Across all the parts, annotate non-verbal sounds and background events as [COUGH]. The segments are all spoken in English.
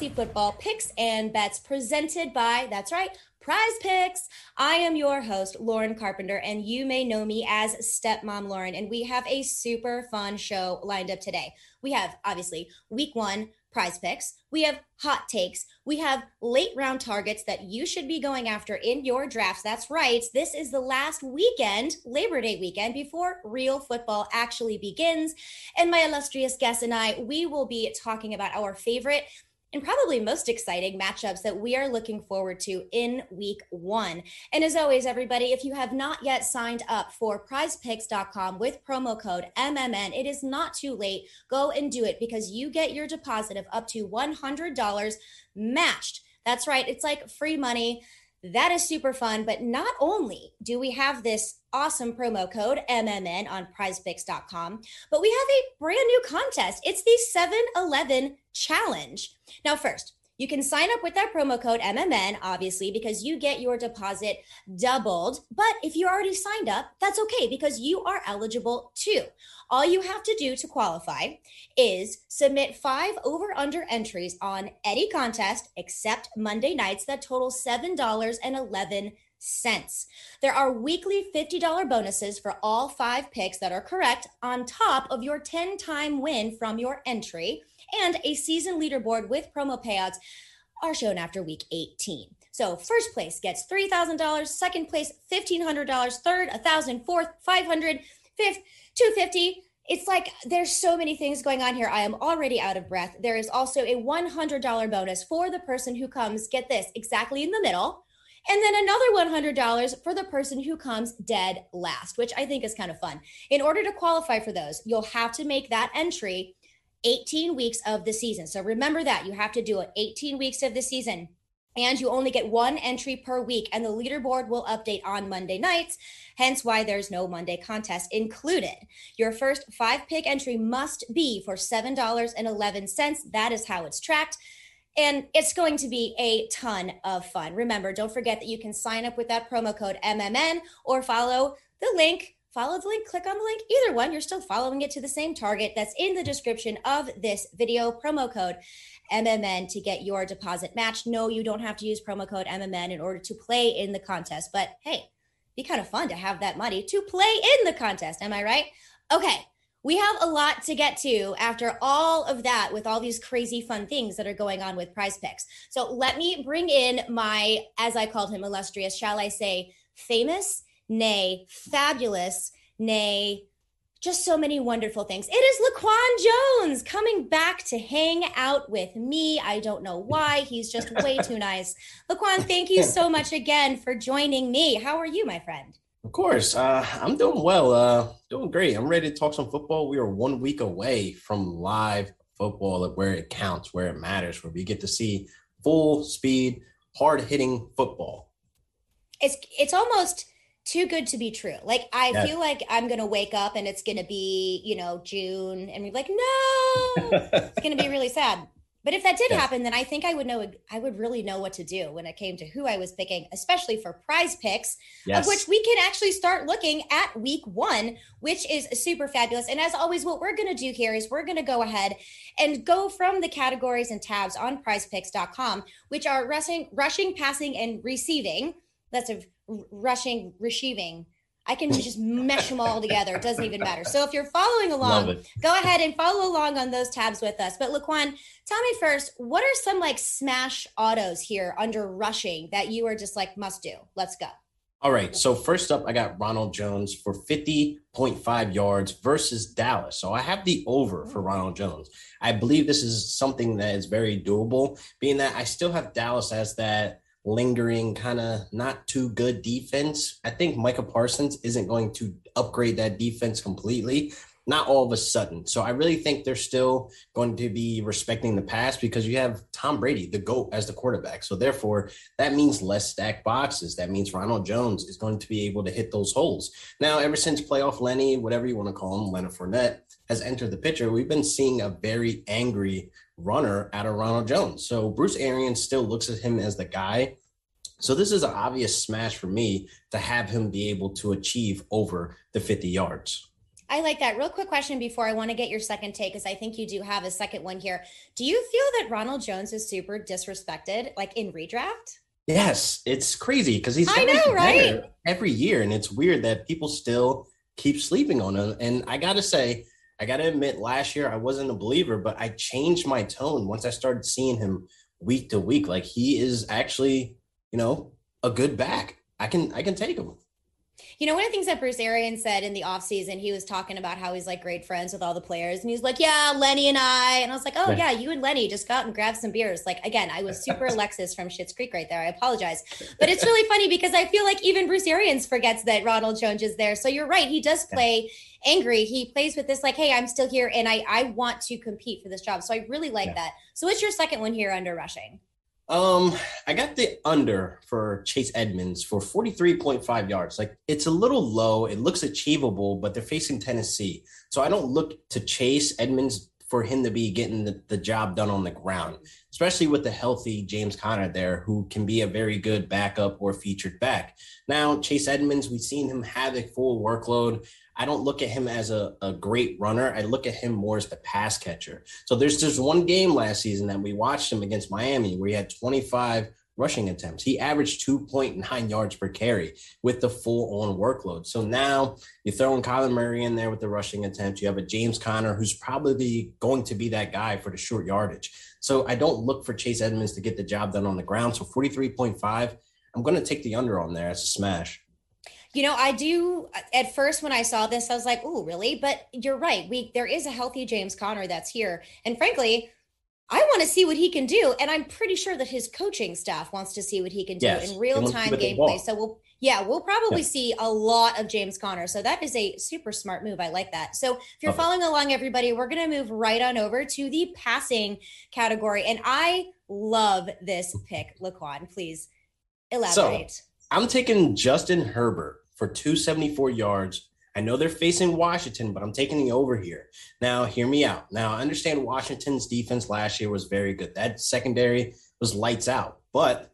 Fantasy Football Picks and Bets presented by, that's right, Prize Picks. I am your host, Lauren Carpenter, and you may know me as Stepmom Lauren. And we have a super fun show lined up today. We have, obviously, week one prize picks. We have hot takes. We have late round targets that you should be going after in your drafts. That's right. This is the last weekend, Labor Day weekend, before real football actually begins. And my illustrious guest and I, we will be talking about our favorite and probably most exciting matchups that we are looking forward to in week one. And as always, everybody, if you have not yet signed up for prizepicks.com with promo code MMN, it is not too late. Go and do it because you get your deposit of up to $100 matched. That's right, it's like free money. That is super fun. But not only do we have this awesome promo code MMN on prizepicks.com, but we have a brand new contest. It's the 7 Eleven Challenge. Now, first, you can sign up with that promo code MMN, obviously, because you get your deposit doubled. But if you already signed up, that's okay because you are eligible too. All you have to do to qualify is submit five over under entries on any contest except Monday nights that total $7.11 cents. There are weekly $50 bonuses for all five picks that are correct on top of your 10 time win from your entry and a season leaderboard with promo payouts are shown after week 18. So first place gets $3,000, second place $1,500, third $1,000, fourth $500, fifth 250. it's like there's so many things going on here. I am already out of breath. There is also a $100 bonus for the person who comes, get this, exactly in the middle. And then another $100 for the person who comes dead last, which I think is kind of fun. In order to qualify for those, you'll have to make that entry 18 weeks of the season. So remember that you have to do it 18 weeks of the season. And you only get one entry per week, and the leaderboard will update on Monday nights, hence why there's no Monday contest included. Your first five pick entry must be for $7.11. That is how it's tracked. And it's going to be a ton of fun. Remember, don't forget that you can sign up with that promo code MMN or follow the link follow the link, click on the link, either one, you're still following it to the same target that's in the description of this video. Promo code MMN to get your deposit matched. No, you don't have to use promo code MMN in order to play in the contest, but hey, be kind of fun to have that money to play in the contest. Am I right? Okay. We have a lot to get to after all of that with all these crazy fun things that are going on with prize picks. So let me bring in my, as I called him, illustrious, shall I say, famous nay, fabulous, nay, just so many wonderful things. It is Laquan Jones coming back to hang out with me. I don't know why. He's just way too [LAUGHS] nice. Laquan, thank you so much again for joining me. How are you, my friend? Of course. Uh, I'm doing well. Uh, doing great. I'm ready to talk some football. We are one week away from live football where it counts, where it matters, where we get to see full speed, hard hitting football. It's it's almost too good to be true. Like I yes. feel like I'm gonna wake up and it's gonna be, you know, June and we're like, no, [LAUGHS] it's gonna be really sad. But if that did yes. happen, then I think I would know I would really know what to do when it came to who I was picking, especially for prize picks, yes. of which we can actually start looking at week one, which is super fabulous. And as always, what we're gonna do here is we're gonna go ahead and go from the categories and tabs on prizepicks.com, which are rushing, rushing, passing, and receiving. That's a rushing, receiving. I can just mesh them all together. It doesn't even matter. So if you're following along, go ahead and follow along on those tabs with us. But Laquan, tell me first, what are some like smash autos here under rushing that you are just like must do? Let's go. All right. So first up, I got Ronald Jones for 50.5 yards versus Dallas. So I have the over for Ronald Jones. I believe this is something that is very doable, being that I still have Dallas as that lingering kind of not too good defense. I think Micah Parsons isn't going to upgrade that defense completely, not all of a sudden. So I really think they're still going to be respecting the pass because you have Tom Brady, the GOAT, as the quarterback. So therefore, that means less stacked boxes. That means Ronald Jones is going to be able to hit those holes. Now, ever since playoff Lenny, whatever you want to call him, Leonard Fournette, has entered the picture, we've been seeing a very angry runner out of Ronald Jones. So Bruce Arians still looks at him as the guy. So this is an obvious smash for me to have him be able to achieve over the 50 yards. I like that. Real quick question before I want to get your second take, because I think you do have a second one here. Do you feel that Ronald Jones is super disrespected, like in redraft? Yes, it's crazy because he's I know, right? every year, and it's weird that people still keep sleeping on him. And I gotta say, I gotta admit, last year I wasn't a believer, but I changed my tone once I started seeing him week to week. Like he is actually, you know, a good back. I can I can take him. You know, one of the things that Bruce Arians said in the offseason, he was talking about how he's like great friends with all the players. And he's like, Yeah, Lenny and I. And I was like, Oh, yeah, you and Lenny just got and grabbed some beers. Like, again, I was super [LAUGHS] Alexis from Schitt's Creek right there. I apologize. But it's really funny because I feel like even Bruce Arians forgets that Ronald Jones is there. So you're right. He does play angry. He plays with this, like, Hey, I'm still here and I, I want to compete for this job. So I really like yeah. that. So what's your second one here under rushing? Um, I got the under for Chase Edmonds for 43.5 yards. Like it's a little low. It looks achievable, but they're facing Tennessee. So I don't look to Chase Edmonds for him to be getting the, the job done on the ground, especially with the healthy James Conner there, who can be a very good backup or featured back. Now, Chase Edmonds, we've seen him have a full workload. I don't look at him as a, a great runner. I look at him more as the pass catcher. So there's just one game last season that we watched him against Miami where he had 25 rushing attempts. He averaged 2.9 yards per carry with the full on workload. So now you throw in Kyler Murray in there with the rushing attempts. You have a James Conner who's probably going to be that guy for the short yardage. So I don't look for Chase Edmonds to get the job done on the ground. So 43.5, I'm going to take the under on there as a smash. You know, I do at first when I saw this, I was like, oh, really? But you're right. We there is a healthy James Conner that's here. And frankly, I want to see what he can do. And I'm pretty sure that his coaching staff wants to see what he can do yes. in real time gameplay. So we'll yeah, we'll probably yeah. see a lot of James Conner. So that is a super smart move. I like that. So if you're okay. following along, everybody, we're going to move right on over to the passing category. And I love this pick. Laquan, please elaborate. So, I'm taking Justin Herbert for 274 yards. I know they're facing Washington, but I'm taking the over here. Now, hear me out. Now, I understand Washington's defense last year was very good. That secondary was lights out, but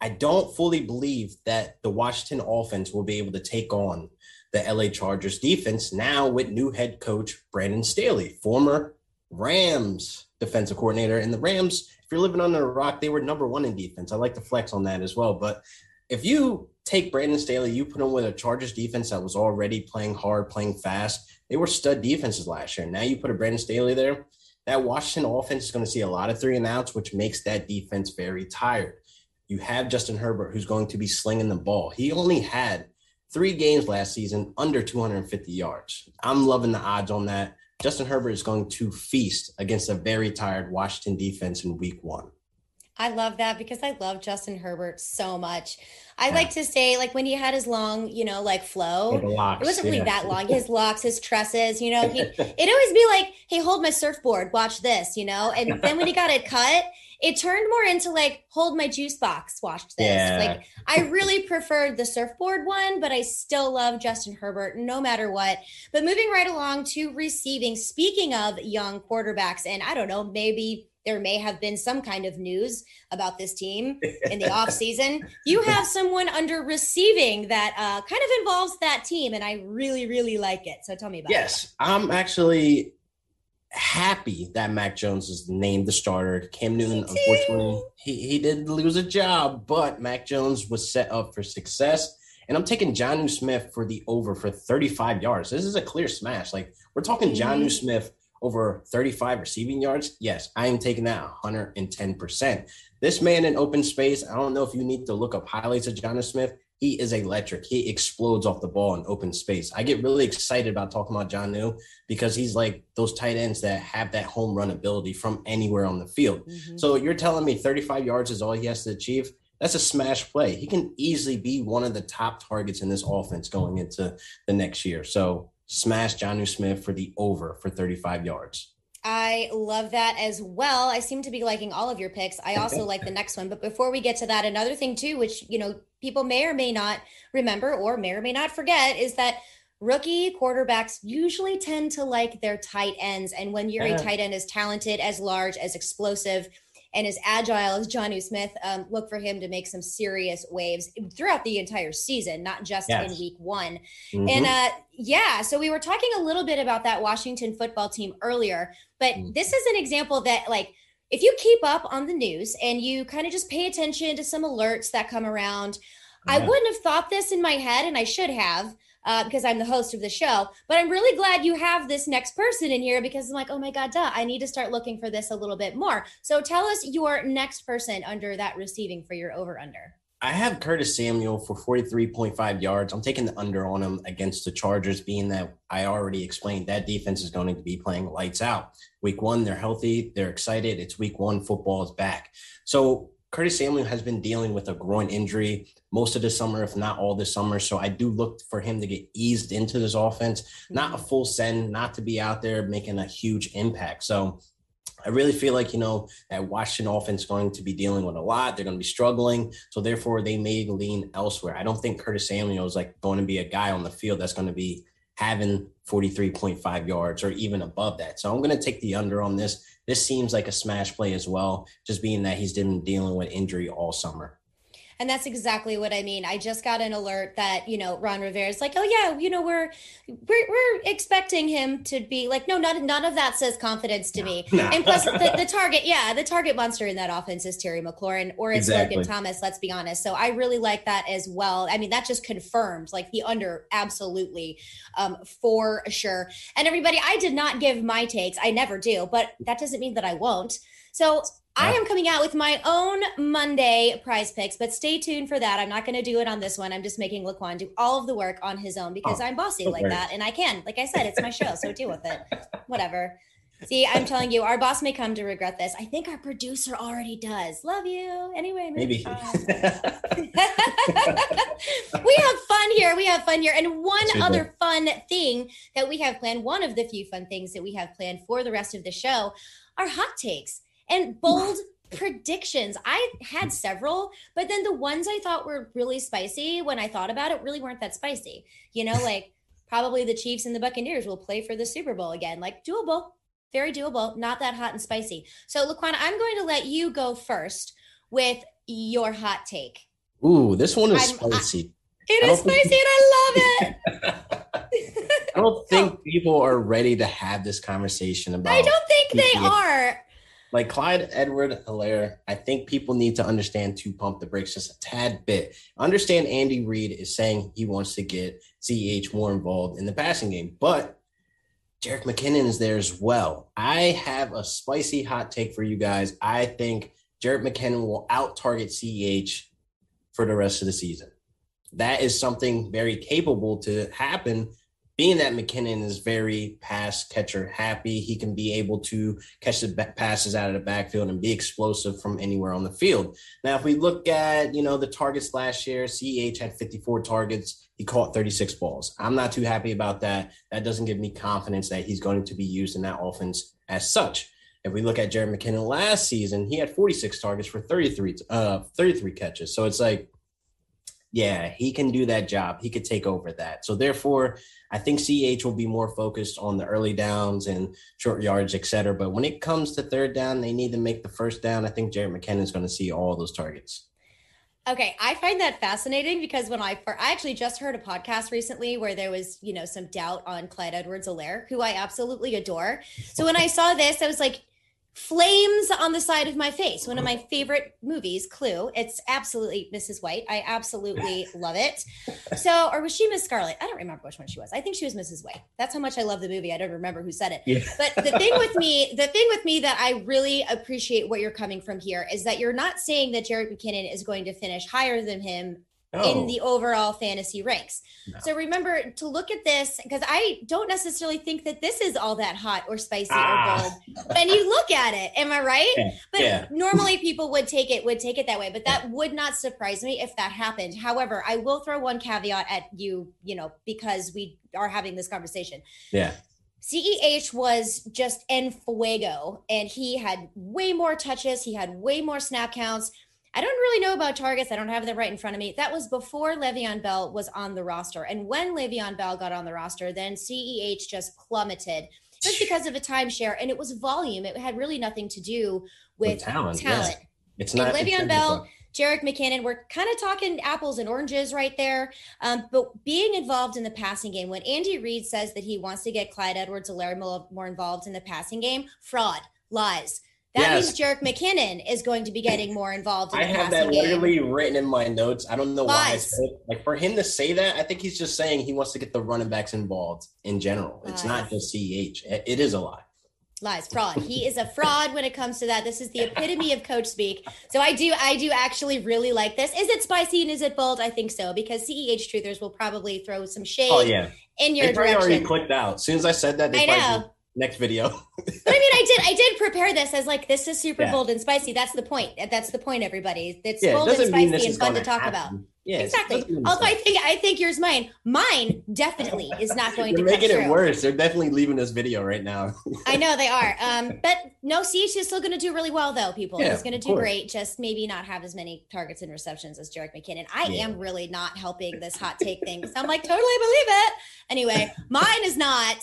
I don't fully believe that the Washington offense will be able to take on the LA Chargers defense now with new head coach Brandon Staley, former Rams defensive coordinator. And the Rams, if you're living under a rock, they were number one in defense. I like to flex on that as well. But if you take Brandon Staley, you put him with a Chargers defense that was already playing hard, playing fast. They were stud defenses last year. Now you put a Brandon Staley there. That Washington offense is going to see a lot of three and outs, which makes that defense very tired. You have Justin Herbert, who's going to be slinging the ball. He only had three games last season under 250 yards. I'm loving the odds on that. Justin Herbert is going to feast against a very tired Washington defense in week one. I love that because I love Justin Herbert so much. I yeah. like to say, like when he had his long, you know, like flow, locks, it wasn't yeah. really that long. His locks, his tresses, you know, he [LAUGHS] it'd always be like, "Hey, hold my surfboard, watch this," you know. And then when he got it cut, it turned more into like, "Hold my juice box, watch this." Yeah. Like I really preferred the surfboard one, but I still love Justin Herbert no matter what. But moving right along to receiving. Speaking of young quarterbacks, and I don't know, maybe there may have been some kind of news about this team [LAUGHS] in the offseason. You have someone under receiving that uh, kind of involves that team, and I really, really like it. So tell me about yes, it. Yes, I'm actually happy that Mac Jones is named the starter. Cam Newton, unfortunately, he, he did lose a job, but Mac Jones was set up for success. And I'm taking Jonnu Smith for the over for 35 yards. This is a clear smash. Like we're talking mm-hmm. Jonnu Smith over 35 receiving yards, yes, I am taking that 110%. This man in open space, I don't know if you need to look up highlights of Jonnu Smith. He is electric. He explodes off the ball in open space. I get really excited about talking about Jonnu because he's like those tight ends that have that home run ability from anywhere on the field. Mm-hmm. So you're telling me 35 yards is all he has to achieve? That's a smash play. He can easily be one of the top targets in this offense going into the next year. So smash Jonnu Smith for the over for 35 yards. I love that as well. I seem to be liking all of your picks. I also like the next one. But before we get to that, another thing too, which you know people may or may not remember or may or may not forget, is that rookie quarterbacks usually tend to like their tight ends. And when you're a tight end as talented, as large, as explosive, and as agile as Jonnu Smith, um, look for him to make some serious waves throughout the entire season, not just yes. in week one. Mm-hmm. And uh, yeah, so we were talking a little bit about that Washington football team earlier, but mm-hmm. this is an example that, like, if you keep up on the news and you kind of just pay attention to some alerts that come around, yeah. I wouldn't have thought this in my head, and I should have uh, because I'm the host of the show. But I'm really glad you have this next person in here because I'm like, oh my God, duh, I need to start looking for this a little bit more. So tell us your next person under that receiving for your over under. I have Curtis Samuel for 43.5 yards. I'm taking the under on him against the Chargers, being that I already explained that defense is going to be playing lights out. Week one, they're healthy, they're excited. It's week one, football is back. So Curtis Samuel has been dealing with a groin injury most of the summer, if not all the summer. So I do look for him to get eased into this offense, not a mm-hmm. full send, not to be out there making a huge impact. So I really feel like, you know, that Washington offense is going to be dealing with a lot. They're going to be struggling. So therefore, they may lean elsewhere. I don't think Curtis Samuel is like going to be a guy on the field that's going to be having 43.5 yards or even above that. So I'm going to take the under on this. This seems like a smash play as well, just being that he's been dealing with injury all summer. And that's exactly what I mean. I just got an alert that, you know, Ron Rivera is like, oh yeah, you know, we're we're we're expecting him to be like, no, none none of that says confidence to no, me. [LAUGHS] No. And plus the, the, target, yeah, the target monster in that offense is Terry McLaurin or it's exactly. Logan Thomas, let's be honest. So I really like that as well. I mean, that just confirms like the under absolutely um for sure. And everybody, I did not give my takes. I never do, but that doesn't mean that I won't. So I am coming out with my own Monday prize picks, but stay tuned for that. I'm not going to do it on this one. I'm just making Laquan do all of the work on his own because oh, I'm bossy like that and I can. Like I said, it's my show, so deal with it. [LAUGHS] Whatever. See, I'm telling you, our boss may come to regret this. I think our producer already does. Love you. Anyway, maybe. [LAUGHS] we have fun here. We have fun here. And one other fun thing that we have planned, one of the few fun things that we have planned for the rest of the show are hot takes and bold predictions. I had several, but then the ones I thought were really spicy when I thought about it really weren't that spicy. You know, [LAUGHS] like probably the Chiefs and the Buccaneers will play for the Super Bowl again. Like doable, very doable, not that hot and spicy. So, Laquan, I'm going to let you go first with your hot take. Ooh, this one is I'm, spicy. I, it is spicy think- and I love it. [LAUGHS] I don't [LAUGHS] think people are ready to have this conversation about. I don't think they are like Clyde Edward Helaire, I think people need to understand to pump the brakes just a tad bit. Understand Andy Reid is saying he wants to get CEH more involved in the passing game, but Jerick McKinnon is there as well. I have a spicy hot take for you guys. I think Jerick McKinnon will out target CEH for the rest of the season. That is something very capable to happen being that McKinnon is very pass catcher happy, he can be able to catch the passes out of the backfield and be explosive from anywhere on the field. Now, if we look at you know the targets last year, CEH had 54 targets. He caught 36 balls. I'm not too happy about that. That doesn't give me confidence that he's going to be used in that offense as such. If we look at Jerick McKinnon last season, he had 46 targets for 33 uh 33 catches. So it's like yeah, he can do that job. He could take over that. So therefore, I think CH will be more focused on the early downs and short yards, et cetera. But when it comes to third down, they need to make the first down. I think Jerick McKinnon is going to see all those targets. Okay, I find that fascinating because when I for I actually just heard a podcast recently where there was, you know, some doubt on Clyde Edwards-Helaire, who I absolutely adore. So when I saw this, I was like, flames on the side of my face. One of my favorite movies, Clue. It's absolutely Mrs. White. I absolutely [LAUGHS] love it. So, or was she Miss Scarlet? I don't remember which one she was. I think she was Mrs. White. That's how much I love the movie. I don't remember who said it. Yeah. But the thing with me, the thing with me that I really appreciate what you're coming from here is that you're not saying that Jerick McKinnon is going to finish higher than him in the overall fantasy ranks. No. So remember to look at this because I don't necessarily think that this is all that hot or spicy ah. or bold. And you look at it, am I right? Yeah. But yeah. normally people would take it would take it that way, but that would not surprise me if that happened. However, I will throw one caveat at you, you know, because we are having this conversation. Yeah. CEH was just en fuego and he had way more touches, he had way more snap counts I don't really know about targets. I don't have them right in front of me. That was before Le'Veon Bell was on the roster. And when Le'Veon Bell got on the roster, then CEH just plummeted. just because of a timeshare and it was volume. It had really nothing to do with, with talent. talent. Yeah. It's not Le'Veon Bell, Jerick McKinnon. We're kind of talking apples and oranges right there. Um, but being involved in the passing game, when Andy Reid says that he wants to get Clyde Edwards-Helaire more, more involved in the passing game, fraud, lies. That yes. means Jerick McKinnon is going to be getting more involved. In I have that literally written in my notes. I don't know Lies. why. Like for him to say that, I think he's just saying he wants to get the running backs involved in general. Lies. It's not just CEH. It is a lie. Lies, fraud. He is a fraud when it comes to that. This is the epitome of coach speak. So I do, I do actually really like this. Is it spicy and is it bold? I think so because CEH truthers will probably throw some oh, shade. Oh yeah, in your they direction. already clicked out. As soon as I said that, they I know next video. [LAUGHS] but I mean, I did I did prepare this as like this is super yeah. bold and spicy. That's the point. That's the point, everybody. It's yeah, bold and spicy and fun to talk happen. about. Yeah, exactly. Also, I think I think yours mine. Mine definitely [LAUGHS] is not going to making it worse. They're definitely leaving this video right now. I know they are. [LAUGHS] Um, but no, CH is still going to do really well though. People, yeah, he's going to do course. great. Just maybe not have as many targets and receptions as Jerick McKinnon. I yeah. am really not helping this hot take thing. So I'm like totally believe it. Anyway, mine is not.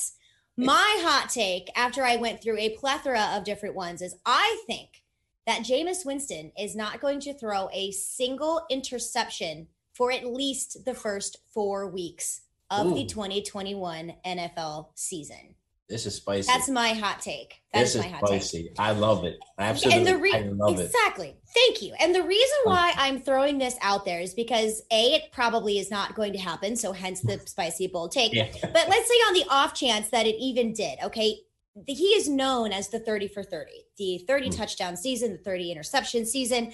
My hot take after I went through a plethora of different ones is I think that Jameis Winston is not going to throw a single interception for at least the first four weeks of Ooh. the 2021 NFL season. This is spicy. That's my hot take. That this is spicy. take. I love it. Absolutely. And the re- I love exactly. It. Thank you. And the reason why I'm throwing this out there is because A, it probably is not going to happen. So hence the [LAUGHS] spicy bold take. Yeah. But let's say on the off chance that it even did, okay. He is known as the 30 for 30, the 30 mm-hmm. touchdown season, the 30 interception season.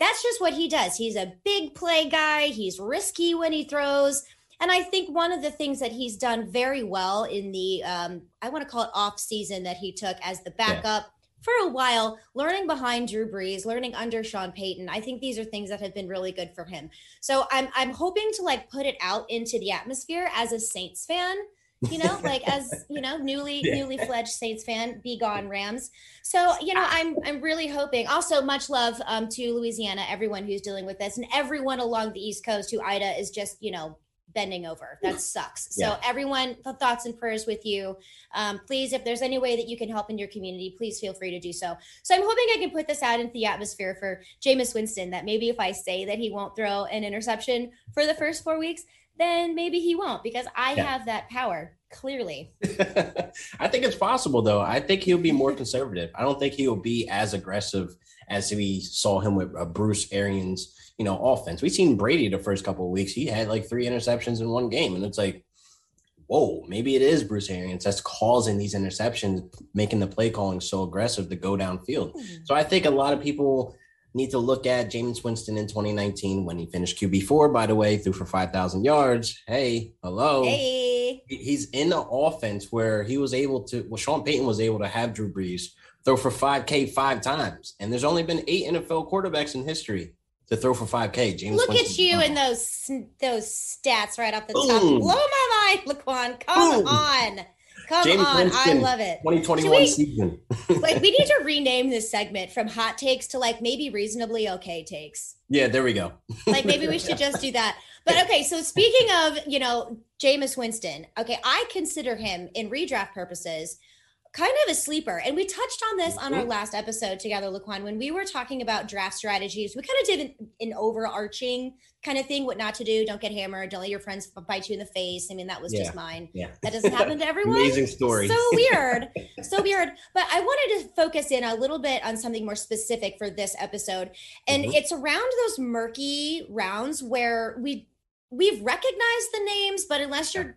That's just what he does. He's a big play guy. He's risky when he throws. And I think one of the things that he's done very well in the, um, I want to call it off season that he took as the backup. Yeah. For a while, learning behind Drew Brees, learning under Sean Payton, I think these are things that have been really good for him. So I'm I'm hoping to like put it out into the atmosphere as a Saints fan, you know [LAUGHS] like as you know newly yeah. newly fledged saints fan be gone rams so you know i'm i'm really hoping also much love um, to louisiana everyone who's dealing with this and everyone along the east coast who ida is just you know bending over. That sucks. So yeah. everyone, thoughts and prayers with you. Um, please, if there's any way that you can help in your community, please feel free to do so. So I'm hoping I can put this out into the atmosphere for Jameis Winston. That maybe if I say that he won't throw an interception for the first four weeks, then maybe he won't because I yeah. have that power. Clearly, [LAUGHS] I think it's possible though. I think he'll be more conservative. I don't think he'll be as aggressive as we saw him with uh, Bruce Arians you know, offense. We've seen Brady the first couple of weeks. He had like three interceptions in one game. And it's like, whoa, maybe it is Bruce Arians that's causing these interceptions, making the play calling so aggressive to go downfield. Mm-hmm. So I think a lot of people need to look at Jameis Winston in 2019 when he finished QB4, by the way, threw for 5,000 yards. Hey, hello. Hey. He's in the offense where he was able to, well, Sean Payton was able to have Drew Brees throw for 5K five times. And there's only been eight NFL quarterbacks in history to throw for 5K. Jameis Look Winston. at you and those those stats right off the Boom. top. Blow my mind, Laquan. Come Boom. on. Come Jameis on. Winston, I love it. 2021 we, season. [LAUGHS] like we need to [LAUGHS] rename this segment from hot takes to like maybe reasonably okay takes. Yeah, there we go. [LAUGHS] like maybe we should just do that. But okay, so speaking of, you know, Jameis Winston, okay, I consider him in redraft purposes kind of a sleeper. And we touched on this on our mm-hmm. last episode together, Laquan, when we were talking about draft strategies. We kind of did an, an, overarching kind of thing, what not to do. Don't get hammered. Don't let your friends bite you in the face. I mean, that was yeah. just mine. Yeah. That doesn't happen to [LAUGHS] everyone. Amazing story. So weird. [LAUGHS] so weird. But I wanted to focus in a little bit on something more specific for this episode. And mm-hmm. it's around those murky rounds where we we've recognized the names, but unless you're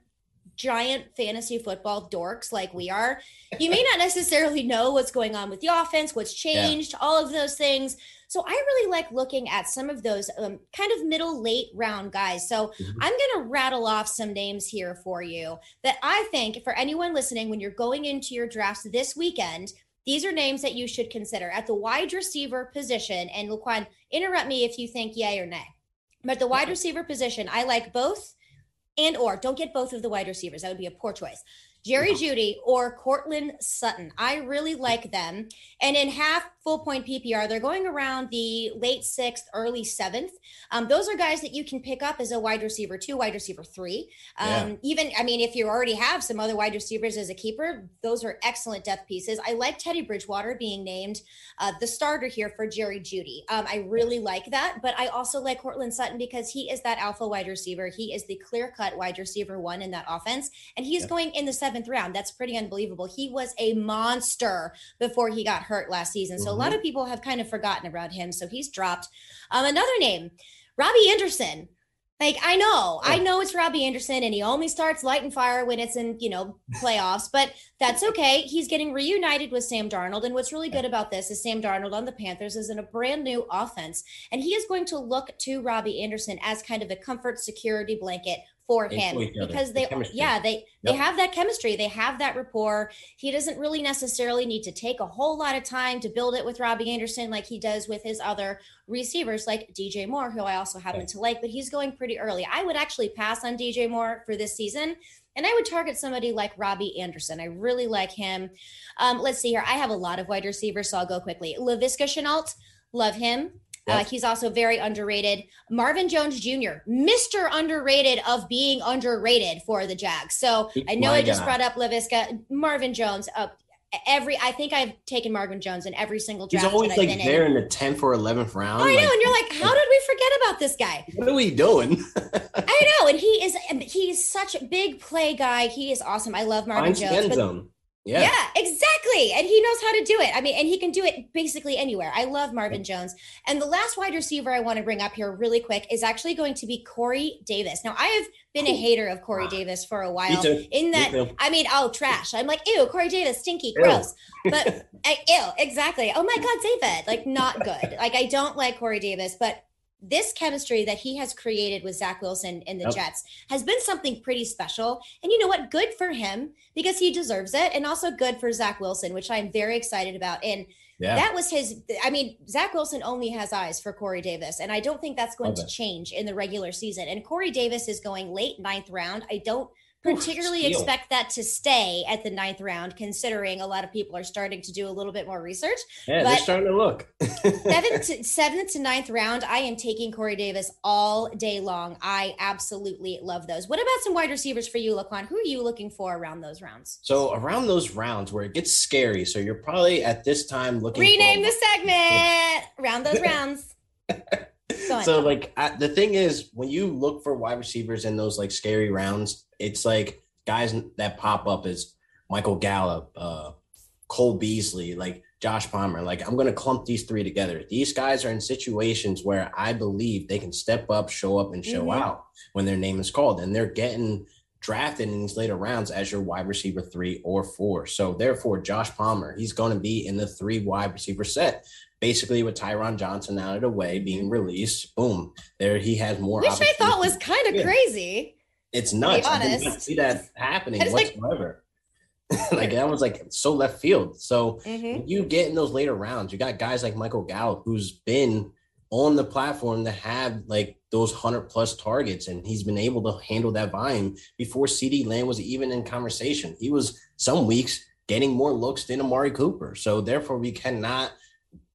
giant fantasy football dorks like we are, you may not necessarily know what's going on with the offense, what's changed, yeah. all of those things. So I really like looking at some of those um, kind of middle late round guys. So mm-hmm. I'm going to rattle off some names here for you that I think for anyone listening, when you're going into your drafts this weekend, these are names that you should consider at the wide receiver position. And Laquan, interrupt me if you think yay or nay. But the wide receiver position, I like both and or don't get both of the wide receivers. That would be a poor choice. Jerry Jeudy or Courtland Sutton. I really like them. And in half full point PPR, they're going around the late sixth, early seventh. Um, those are guys that you can pick up as a wide receiver two, wide receiver three. Um, yeah. Even, I mean, if you already have some other wide receivers as a keeper, those are excellent depth pieces. I like Teddy Bridgewater being named uh, the starter here for Jerry Jeudy. Um, I really like that, but I also like Courtland Sutton because he is that alpha wide receiver. He is the clear cut wide receiver one in that offense, and he is yeah. going in the seventh round. That's pretty unbelievable. He was a monster before he got hurt last season. So mm-hmm. a lot mm-hmm. of people have kind of forgotten about him. So he's dropped. Um, another name, Robbie Anderson. Like I know, I know it's Robbie Anderson, and he only starts light and fire when it's in you know [LAUGHS] playoffs, but that's okay. He's getting reunited with Sam Darnold, and what's really good about this is Sam Darnold on the Panthers is in a brand new offense, and he is going to look to Robbie Anderson as kind of a comfort security blanket for him because they the yeah they yep. they have that chemistry they have that rapport he doesn't really necessarily need to take a whole lot of time to build it with robbie anderson like he does with his other receivers like dj moore who i also happen to like but he's going pretty early i would actually pass on dj moore for this season and I would target somebody like Robbie Anderson. I really like him. Um, let's see here. I have a lot of wide receivers, so I'll go quickly. Laviska Shenault, love him. Uh, he's also very underrated. Marvin Jones Jr., Mr. Underrated of being underrated for the Jags. So I know My I just God. brought up Laviska. Marvin Jones, uh, every I think I've taken Marvin Jones in every single draft. He's always like there in. in. the 10th or 11th round. I know, like, and you're like, how did we forget about this guy? What are we doing? [LAUGHS] I know, and he is he's such a big play guy. He is awesome. I love Marvin Jones. End zone. Yeah. yeah, exactly. And he knows how to do it. I mean, and he can do it basically anywhere. I love Marvin Jones. And the last wide receiver I want to bring up here really quick is actually going to be Corey Davis. Now, I have been a hater of Corey Davis for a while. In that, I mean, oh, trash. I'm like, ew, Corey Davis, stinky, gross. Ew. But [LAUGHS] I, ew, exactly. Oh my God, David, like not good. Like I don't like Corey Davis, but this chemistry that he has created with Zach Wilson in the yep. Jets has been something pretty special. And you know what? Good for him because he deserves it. And also good for Zach Wilson, which I'm very excited about. And yeah. that was his, I mean, Zach Wilson only has eyes for Corey Davis. And I don't think that's going to change in the regular season. And Corey Davis is going late ninth round. I don't particularly Ooh, expect that to stay at the ninth round, considering a lot of people are starting to do a little bit more research. Yeah, but they're starting to look. [LAUGHS] seventh, to, seventh to ninth round, I am taking Corey Davis all day long. I absolutely love those. What about some wide receivers for you, Laquan? Who are you looking for around those rounds? So around those rounds where it gets scary. So you're probably at this time looking. Rename for- the segment. Around those [LAUGHS] rounds. [LAUGHS] so like I, the thing is when you look for wide receivers in those like scary rounds it's like guys that pop up is michael gallup uh cole beasley like josh palmer like i'm gonna clump these three together these guys are in situations where i believe they can step up show up and show mm-hmm. out when their name is called and they're getting drafted in these later rounds as your wide receiver three or four. So therefore, Josh Palmer, he's going to be in the three wide receiver set basically with Tyron Johnson out of the way, being released, boom, there he has more. Which I thought was kind of crazy. It's nuts. I did not see that happening whatsoever. Like, [LAUGHS] like that was like so left field. So mm-hmm. you get in those later rounds, you got guys like Michael Gallup, who's been on the platform to have like those hundred plus targets, and he's been able to handle that volume before CeeDee Lamb was even in conversation. He was some weeks getting more looks than Amari Cooper. So therefore, we cannot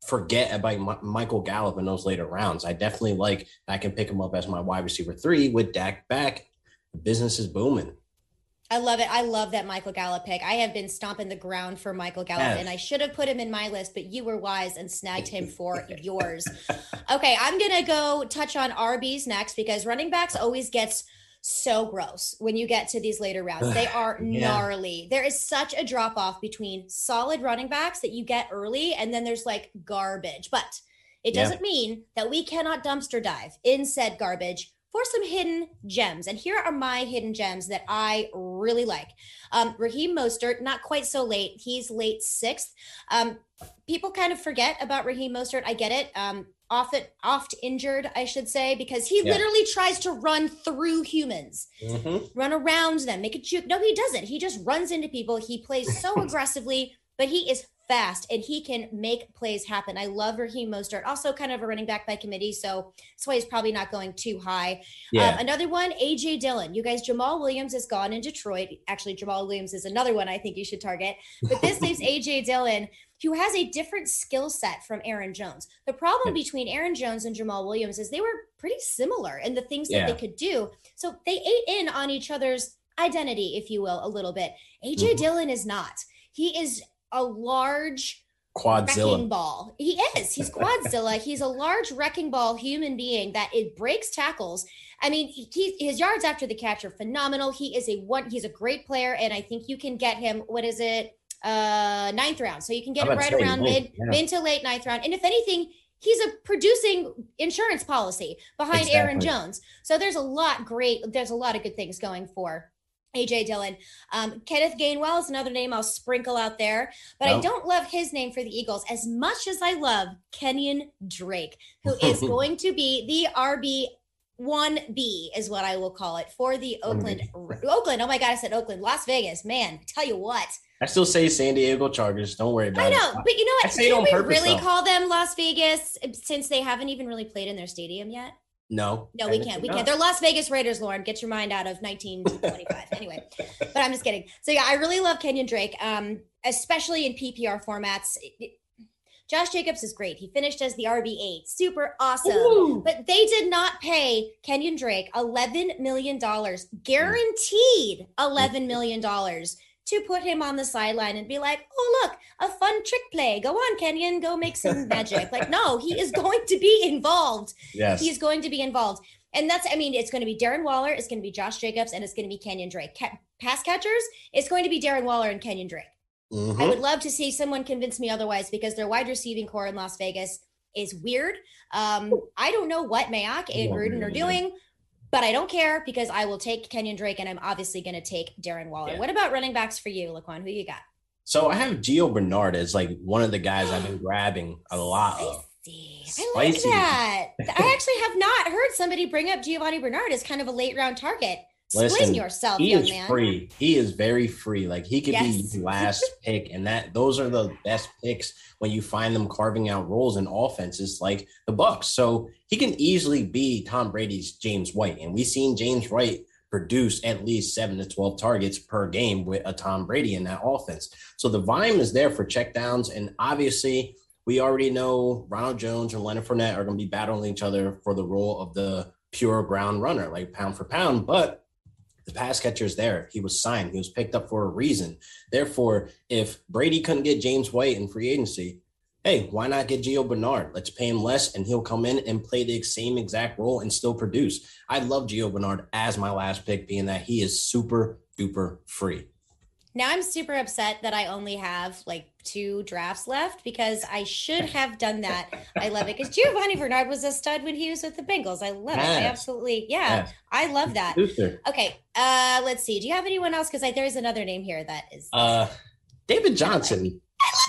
forget about Michael Gallup in those later rounds. I definitely like I can pick him up as my wide receiver three with Dak back. The business is booming. I love it. I love that Michael Gallup pick. I have been stomping the ground for Michael Gallup, yes. and I should have put him in my list, but you were wise and snagged him for [LAUGHS] yours. Okay, I'm gonna go touch on RBs next because running backs always gets so gross when you get to these later rounds. They [SIGHS] are yeah. gnarly. There is such a drop off between solid running backs that you get early and then there's like garbage. But it doesn't yeah. mean that we cannot dumpster dive in said garbage for some hidden gems. And here are my hidden gems that I really like. Um, Raheem Mostert, not quite so late. He's late sixth. Um, people kind of forget about Raheem Mostert. I get it. Um, often oft injured, I should say, because he yeah. literally tries to run through humans, mm-hmm. run around them, make a juke. No, he doesn't. He just runs into people. He plays so [LAUGHS] aggressively, but he is fast and he can make plays happen. I love Raheem Mostert, also kind of a running back by committee, so that's why he's probably not going too high. Yeah. Um, another one, AJ Dillon. You guys, Jamal Williams is gone in Detroit. Actually, Jamal Williams is another one I think you should target, but this [LAUGHS] leaves AJ Dillon who has a different skill set from Aaron Jones. The problem between Aaron Jones and Jamal Williams is they were pretty similar in the things yeah. that they could do. So they ate in on each other's identity, if you will, a little bit. AJ mm-hmm. Dillon is not. He is a large Quadzilla wrecking ball. He is. He's Quadzilla. [LAUGHS] He's a large wrecking ball human being that it breaks tackles. I mean, he, his yards after the catch are phenomenal. He is a one. He's a great player, and I think you can get him. What is it? Uh ninth round. So you can get it right around mid yeah. mid to late ninth round. And if anything, he's a producing insurance policy behind exactly. Aaron Jones. So there's a lot great, there's a lot of good things going for AJ Dillon. Um, Kenneth Gainwell is another name I'll sprinkle out there, but I don't love his name for the Eagles as much as I love Kenyon Drake, who is [LAUGHS] going to be the RB one B is what I will call it for the Oakland. Oakland. Oh my God, I said Oakland. Las Vegas. Man, tell you what. I still say San Diego Chargers. Don't worry about it. I know, it. but you know what? I say Can we purpose, really though. call them Las Vegas since they haven't even really played in their stadium yet? No. No, we can't. We can't. They're Las Vegas Raiders, Lauren. Get your mind out of 1925. anyway, but I'm just kidding. So yeah, I really love Kenyon Drake, um, especially in PPR formats. Josh Jacobs is great. He finished as the RB8. Super awesome. Ooh. But they did not pay Kenyon Drake $11 million, guaranteed $11 million to put him on the sideline and be like, oh, look, a fun trick play. Go on, Kenyon, go make some [LAUGHS] magic. like, no, he is going to be involved. Yes. He's going to be involved. And that's, I mean, it's going to be Darren Waller, it's going to be Josh Jacobs, and it's going to be Kenyon Drake. Ca- pass catchers, it's going to be Darren Waller and Kenyon Drake. Mm-hmm. I would love to see someone convince me otherwise because their wide receiving core in Las Vegas is weird. Um, I don't know what Mayock and Gruden are doing but I don't care because I will take Kenyon Drake and I'm obviously going to take Darren Waller. Yeah. What about running backs for you, Laquan? Who you got? So I have Gio Bernard as like one of the guys I've been [GASPS] grabbing a lot of. I like that. [LAUGHS] I actually have not heard somebody bring up Giovani Bernard as kind of a late round target. Listen, yourself, he is man. free. He is very free. Like he could yes. be [LAUGHS] last pick, and that those are the best picks when you find them carving out roles in offenses like the Bucs. So he can easily be Tom Brady's James White, and we've seen James White produce at least seven to twelve targets per game with a Tom Brady in that offense. So the volume is there for checkdowns, and obviously we already know Ronald Jones and Leonard Fournette are going to be battling each other for the role of the pure ground runner, like pound for pound, but the pass catcher is there. He was signed. He was picked up for a reason. Therefore, if Brady couldn't get James White in free agency, hey, why not get Gio Bernard? Let's pay him less and he'll come in and play the same exact role and still produce. I love Gio Bernard as my last pick, being that he is super duper free. Now I'm super upset that I only have like two drafts left because I should [LAUGHS] have done that. I love it because Giovani Bernard was a stud when he was with the Bengals. I love yes. it. I absolutely, yeah, yes. I love that. Okay, uh, let's see. Do you have anyone else? Because there's another name here that is. Uh, David Johnson.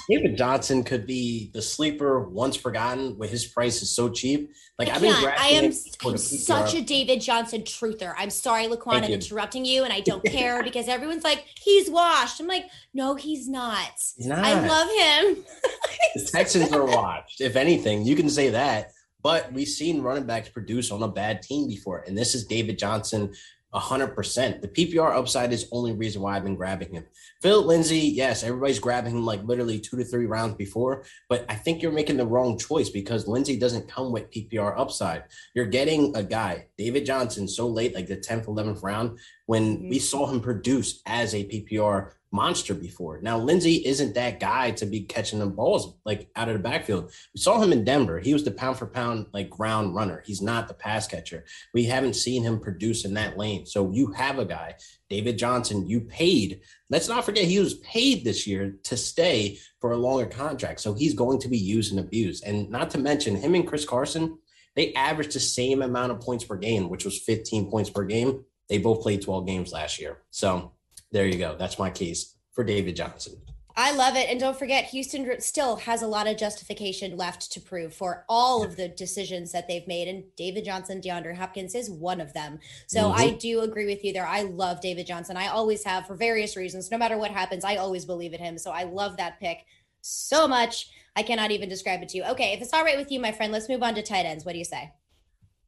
David Johnson could be the sleeper once forgotten when his price is so cheap. Like I I've been I am such a David Johnson truther. I'm sorry, Laquan, I'm interrupting you, and I don't [LAUGHS] care because everyone's like, he's washed. I'm like, no, he's not. He's not. I love him. [LAUGHS] the Texans are washed. If anything, you can say that. But we've seen running backs produce on a bad team before. And this is David Johnson hundred percent. The PPR upside is only reason why I've been grabbing him. Phil Lindsay, yes, everybody's grabbing him like literally two to three rounds before, but I think you're making the wrong choice because Lindsay doesn't come with PPR upside. You're getting a guy, David Johnson, so late, like the 10th, 11th round, when mm-hmm. we saw him produce as a PPR monster before. Now, Lindsay isn't that guy to be catching the balls like out of the backfield. We saw him in Denver. He was the pound for pound like ground runner. He's not the pass catcher. We haven't seen him produce in that lane. So you have a guy, David Johnson, you paid. Let's not forget he was paid this year to stay for a longer contract. So he's going to be used and abused. And not to mention him and Chris Carson, they averaged the same amount of points per game, which was 15 points per game. They both played 12 games last year. So there you go. That's my case for David Johnson. I love it. And don't forget, Houston still has a lot of justification left to prove for all of the decisions that they've made. And David Johnson, DeAndre Hopkins is one of them. So mm-hmm. I do agree with you there. I love David Johnson. I always have for various reasons. No matter what happens, I always believe in him. So I love that pick. so much. I cannot even describe it to you. Okay, if it's all right with you, my friend, let's move on to tight ends. What do you say?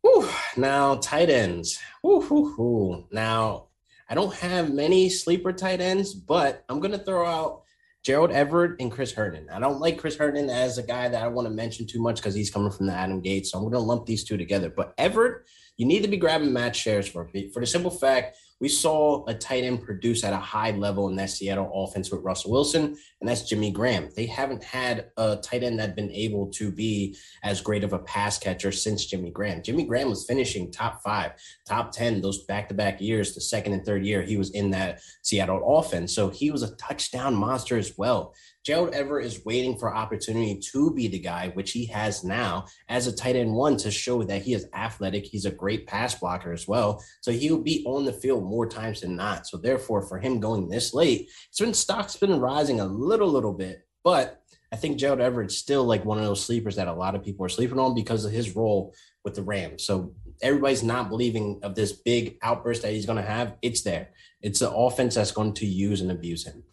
Whew, now, tight ends. Whew, whew, now, I don't have many sleeper tight ends, but I'm going to throw out Gerald Everett and Chris Herndon. I don't like Chris Herndon as a guy that I want to mention too much because he's coming from the Adam Gase. So I'm going to lump these two together. But Everett, you need to be grabbing Matt shares for for the simple fact we saw a tight end produce at a high level in that Seattle offense with Russell Wilson, and that's Jimmy Graham. They haven't had a tight end that been able to be as great of a pass catcher since Jimmy Graham. Jimmy Graham was finishing top five, top 10 those back to back years, the second and third year he was in that Seattle offense. So he was a touchdown monster as well. Gerald Everett is waiting for opportunity to be the guy, which he has now as a tight end one to show that he is athletic. He's a great pass blocker as well. So he'll be on the field more times than not. So therefore, for him going this late, it's been stock's been rising a little, little bit, but I think Gerald Everett's still like one of those sleepers that a lot of people are sleeping on because of his role with the Rams. So everybody's not believing of this big outburst that he's going to have. It's there. It's an offense that's going to use and abuse him.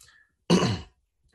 [CLEARS THROAT]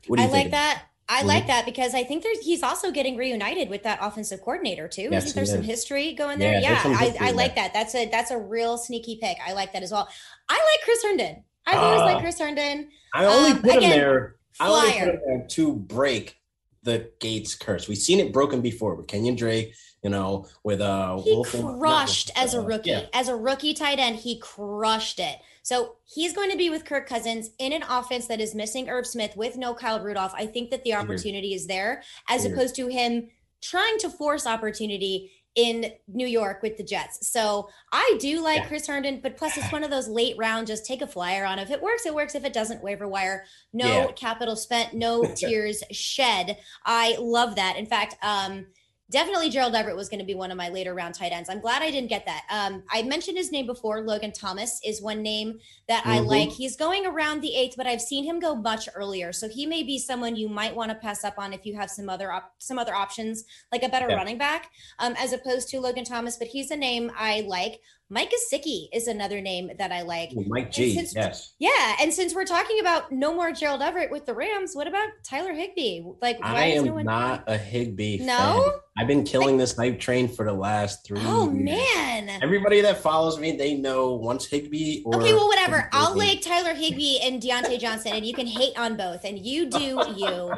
What do you I think? like that. I mm-hmm. like that because I think there's he's also getting reunited with that offensive coordinator too. Yes, Isn't there some history going there? Yeah, yeah I, I like that. That's a that's a real sneaky pick. I like that as well. I like Chris Herndon. I've uh, always liked Chris Herndon. I only um, put again, him there. Flyer. I only put him there to break the Gase curse. We've seen it broken before with Kenyan Drake, you know, with uh he Wolf crushed as a rookie. Yeah. As a rookie tight end, he crushed it. So he's going to be with Kirk Cousins in an offense that is missing Irv Smith with no Kyle Rudolph. I think that the opportunity is there as opposed to him trying to force opportunity in New York with the Jets. So I do like yeah. Chris Herndon, but plus it's one of those late round, just take a flyer on. If it works, it works. If it doesn't, waiver wire. No yeah. capital spent, no [LAUGHS] tears shed. I love that. In fact, um, definitely Gerald Everett was going to be one of my later round tight ends. I'm glad I didn't get that. Um, I mentioned his name before. Logan Thomas is one name that mm-hmm. I like. He's going around the eighth, but I've seen him go much earlier, so he may be someone you might want to pass up on if you have some other op- some other options, like a better yeah. running back, um, as opposed to Logan Thomas. But he's a name I like. Mike Gesicki is another name that I like. Mike G. Since, yes. Yeah, and since we're talking about no more Gerald Everett with the Rams, what about Tyler Higbee? Like, I am no not a Higbee. No, fan. I've been killing this hype train for the last three. Oh years. man! Everybody that follows me, they know once Higbee. Or okay, well, whatever. I'll like Tyler Higbee and Diontae Johnson, and you can hate on both, and you do [LAUGHS] you.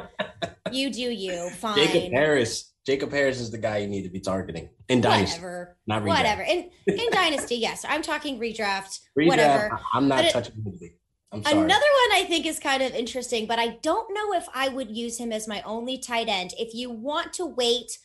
You do you. Fine. Jacob Harris. Jacob Harris is the guy you need to be targeting in dynasty. Whatever. Not redraft. Whatever. In in dynasty, yes. I'm talking redraft. redraft whatever. I'm not but touching it, I'm sorry. Another one I think is kind of interesting, but I don't know if I would use him as my only tight end. If you want to wait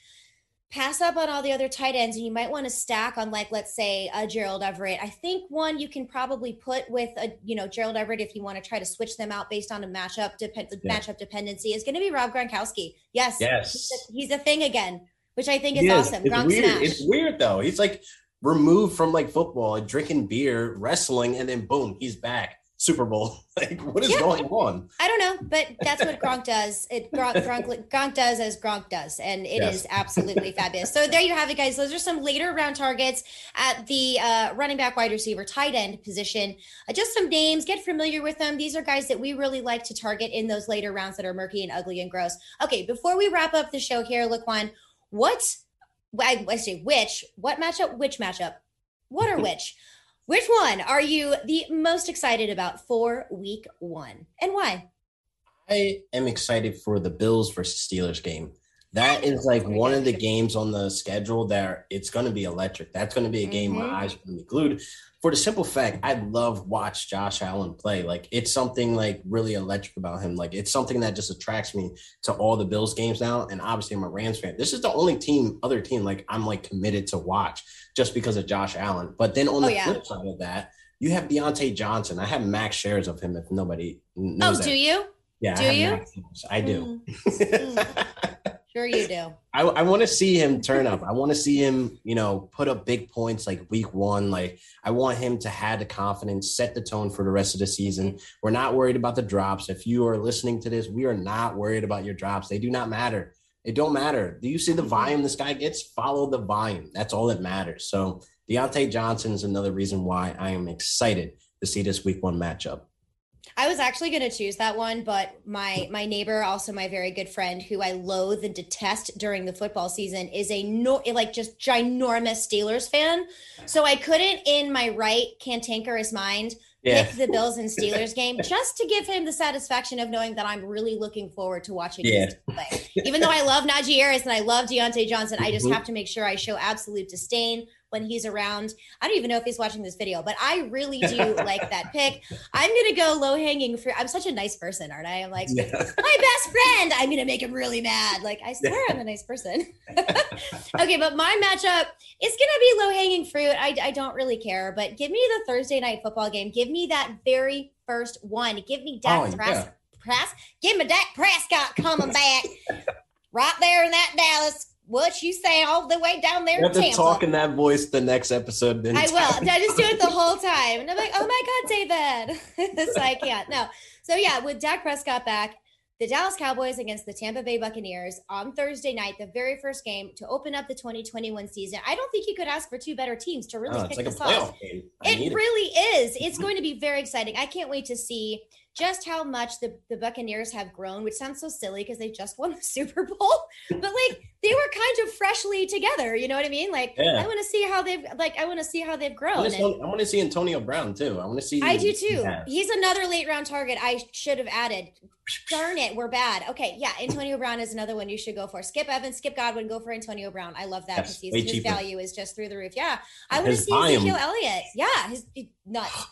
pass up on all the other tight ends and you might want to stack on like let's say a Gerald Everett. I think one you can probably put with a you know Gerald Everett if you want to try to switch them out based on a matchup depend yeah. matchup dependency is going to be Rob Gronkowski. Yes. Yes. He's a, he's a thing again, which I think is, is. awesome. It's Gronk weird. Smash. It's weird though. He's like removed from like football, drinking beer, wrestling, and then boom, he's back. Super Bowl. [LAUGHS] Like, what is yeah. going on? I don't know, but that's what Gronk [LAUGHS] does. It Gronk, Gronk, Gronk does as Gronk does, and it yes. is absolutely [LAUGHS] fabulous. So there you have it, guys. Those are some later round targets at the uh, running back, wide receiver, tight end position. Uh, just some names. Get familiar with them. These are guys that we really like to target in those later rounds that are murky and ugly and gross. Okay, before we wrap up the show here, Laquan, what? I, I say which? What matchup? Which matchup? What are which? Which one are you the most excited about for week one and why? I am excited for the Bills versus Steelers game. That is like one of the games on the schedule that it's going to be electric. That's going to be a game mm-hmm. my eyes are going to be glued for the simple fact I love watch Josh Allen play. Like it's something like really electric about him. Like it's something that just attracts me to all the Bills games now. And obviously I'm a Rams fan. This is the only team, other team, like I'm like committed to watch just because of Josh Allen. But then on oh, the yeah. flip side of that, you have Diontae Johnson. I have max shares of him if nobody knows. Oh, that. do you? Yeah, do I you? I do. Mm. [LAUGHS] Sure, you do. I, I want to see him turn up. I want to see him, you know, put up big points like week one. Like, I want him to have the confidence, set the tone for the rest of the season. We're not worried about the drops. If you are listening to this, we are not worried about your drops. They do not matter. It don't matter. Do you see the mm-hmm. volume this guy gets? Follow the volume. That's all that matters. So, Diontae Johnson is another reason why I am excited to see this week one matchup. I was actually going to choose that one, but my my neighbor, also my very good friend, who I loathe and detest during the football season, is a no like just ginormous Steelers fan. So I couldn't, in my right cantankerous mind, yeah. pick the Bills and [LAUGHS] Steelers game just to give him the satisfaction of knowing that I'm really looking forward to watching yeah. play. Even though I love Najee Harris and I love Diontae Johnson, I just mm-hmm. have to make sure I show absolute disdain when he's around. I don't even know if he's watching this video, but I really do [LAUGHS] like that pick. I'm gonna go low hanging fruit. I'm such a nice person, aren't I? I'm like yeah. my best friend. I'm gonna make him really mad. Like I swear I'm a nice person. [LAUGHS] okay, but my matchup is gonna be low hanging fruit. I, I don't really care, but give me the Thursday night football game. Give me that very first one. Give me Dak oh, Press. Yeah. Give me Dak Prescott coming back [LAUGHS] right there in that Dallas what you say all the way down there. You have to Tampa. talk in that voice the next episode. I will. I just do it the [LAUGHS] whole time, and I'm like, oh my god, David. so I can't. No. So yeah, with Dak Prescott back, the Dallas Cowboys against the Tampa Bay Buccaneers on Thursday night, the very first game to open up the 2021 season. I don't think you could ask for two better teams to really oh, pick like this off. It, it really is. It's mm-hmm. going to be very exciting. I can't wait to see just how much the, the Buccaneers have grown, which sounds so silly because they just won the [LAUGHS] Super Bowl. But like they were kind of freshly together. You know what I mean? Like yeah. I want to see how they've like I want to see how they've grown. I want to see Antonio Brown too. I want to see. I do too. He's another late round target. I should have added. Darn it, we're bad. Okay, yeah, Antonio Brown is another one you should go for. Skip Evans, Skip Godwin, go for Antonio Brown. I love that because his cheaper. value is just through the roof. Yeah, I want to see Ezekiel Elliott. Yeah, his nuts.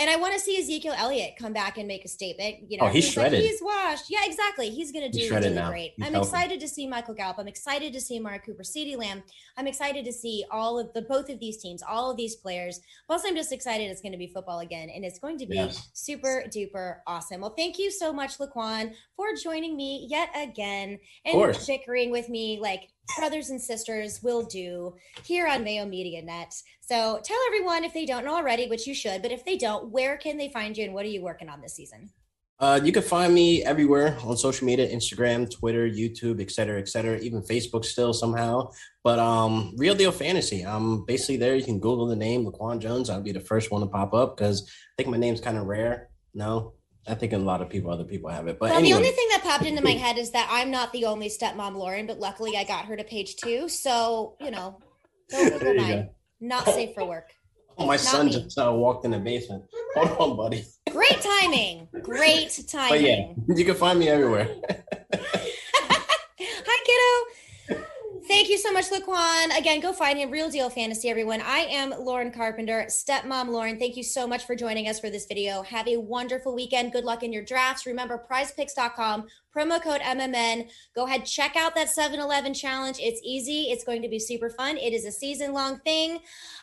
And I want to see Ezekiel Elliott come back and make a statement. You oh, know, oh, he's, he's shredded. Like, he's washed. Yeah, exactly. He's going to do really now. great. He's I'm healthy. excited to see Michael Gallup. I'm excited to see Amari Cooper, CeeDee Lamb. I'm excited to see all of the both of these teams, all of these players. Plus, I'm just excited it's going to be football again, and it's going to be yes. super duper awesome. Well, thank you so much, Laquan, for joining me yet again and bickering with me like brothers and sisters will do here on Mayo Media Net. So tell everyone if they don't know already, which you should, but if they don't, where can they find you and what are you working on this season? Uh, you can find me everywhere on social media instagram twitter youtube etc etc even facebook still somehow but um real deal fantasy i'm basically there you can google the name laquan jones i'll be the first one to pop up because i think my name's kind of rare no I think a lot of people, other people have it. But well, anyway. the only thing that popped into my [LAUGHS] head is that I'm not the only stepmom Lauren, but luckily I got her to page two. So, you know, go Not safe for work. Oh, my not son me. just uh, walked in the basement. Hold on, buddy. Great timing. Great timing. [LAUGHS] But yeah, you can find me everywhere. [LAUGHS] Thank you so much, Laquan. Again, go find him. Real Deal Fantasy, everyone. I am Lauren Carpenter, stepmom Lauren. Thank you so much for joining us for this video. Have a wonderful weekend. Good luck in your drafts. Remember, prizepicks.com, promo code MMN. Go ahead, check out that 7 Eleven challenge. It's easy, it's going to be super fun. It is a season long thing.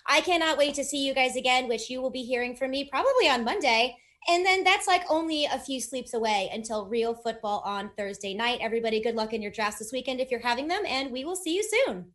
I cannot wait to see you guys again, which you will be hearing from me probably on Monday. And then that's like only a few sleeps away until real football on Thursday night. Everybody, good luck in your drafts this weekend if you're having them, and we will see you soon.